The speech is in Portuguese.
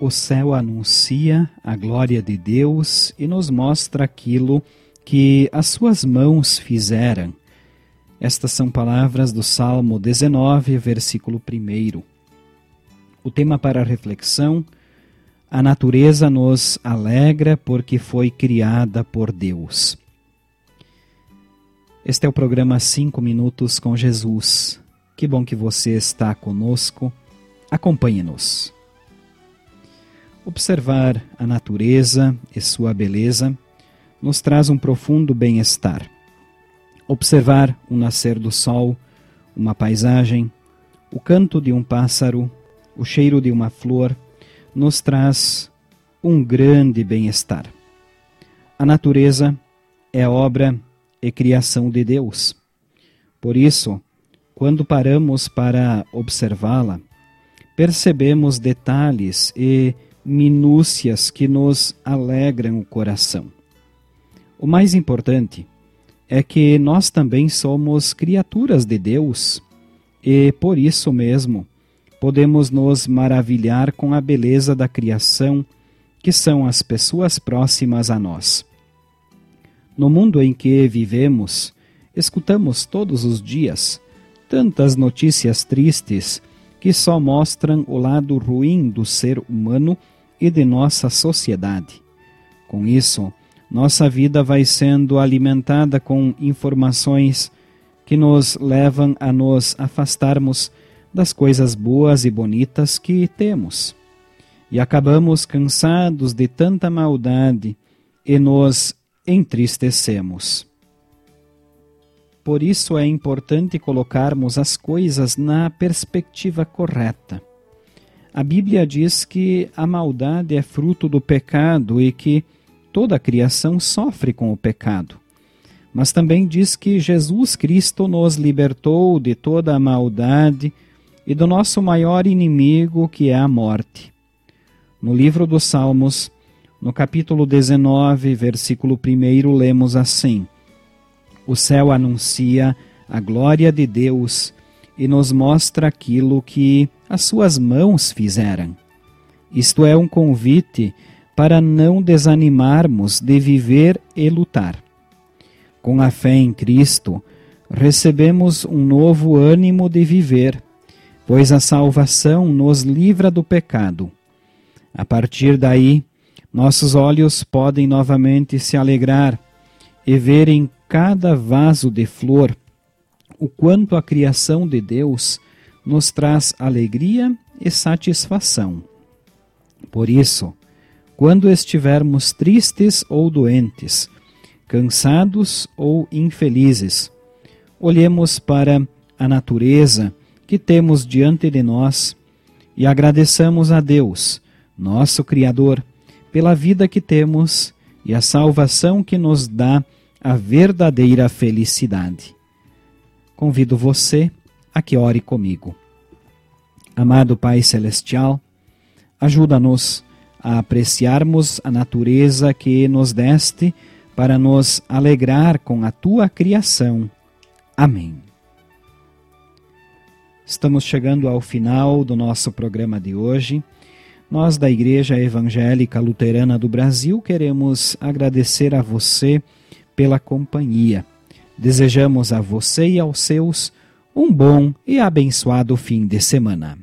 o céu anuncia a glória de Deus e nos mostra aquilo que as suas mãos fizeram. Estas são palavras do Salmo 19, versículo 1. O tema para reflexão: a natureza nos alegra porque foi criada por Deus. Este é o programa 5 Minutos com Jesus. Que bom que você está conosco. Acompanhe-nos. Observar a natureza e sua beleza nos traz um profundo bem-estar. Observar o nascer do sol, uma paisagem, o canto de um pássaro, o cheiro de uma flor, nos traz um grande bem-estar. A natureza é obra e criação de Deus. Por isso, quando paramos para observá-la, percebemos detalhes e minúcias que nos alegram o coração. O mais importante é que nós também somos criaturas de Deus e, por isso mesmo, podemos nos maravilhar com a beleza da criação, que são as pessoas próximas a nós. No mundo em que vivemos, escutamos todos os dias tantas notícias tristes que só mostram o lado ruim do ser humano e de nossa sociedade. Com isso, nossa vida vai sendo alimentada com informações que nos levam a nos afastarmos das coisas boas e bonitas que temos. E acabamos cansados de tanta maldade e nos entristecemos. Por isso é importante colocarmos as coisas na perspectiva correta a Bíblia diz que a maldade é fruto do pecado e que toda a criação sofre com o pecado. Mas também diz que Jesus Cristo nos libertou de toda a maldade e do nosso maior inimigo, que é a morte. No livro dos Salmos, no capítulo 19, versículo 1, lemos assim: O céu anuncia a glória de Deus e nos mostra aquilo que as suas mãos fizeram. Isto é um convite para não desanimarmos de viver e lutar. Com a fé em Cristo, recebemos um novo ânimo de viver, pois a salvação nos livra do pecado. A partir daí, nossos olhos podem novamente se alegrar e ver em cada vaso de flor o quanto a criação de Deus nos traz alegria e satisfação. Por isso, quando estivermos tristes ou doentes, cansados ou infelizes, olhemos para a natureza que temos diante de nós e agradeçamos a Deus, nosso Criador, pela vida que temos e a salvação que nos dá a verdadeira felicidade. Convido você a que ore comigo. Amado Pai Celestial, ajuda-nos a apreciarmos a natureza que nos deste para nos alegrar com a tua criação. Amém. Estamos chegando ao final do nosso programa de hoje. Nós, da Igreja Evangélica Luterana do Brasil, queremos agradecer a você pela companhia. Desejamos a você e aos seus um bom e abençoado fim de semana.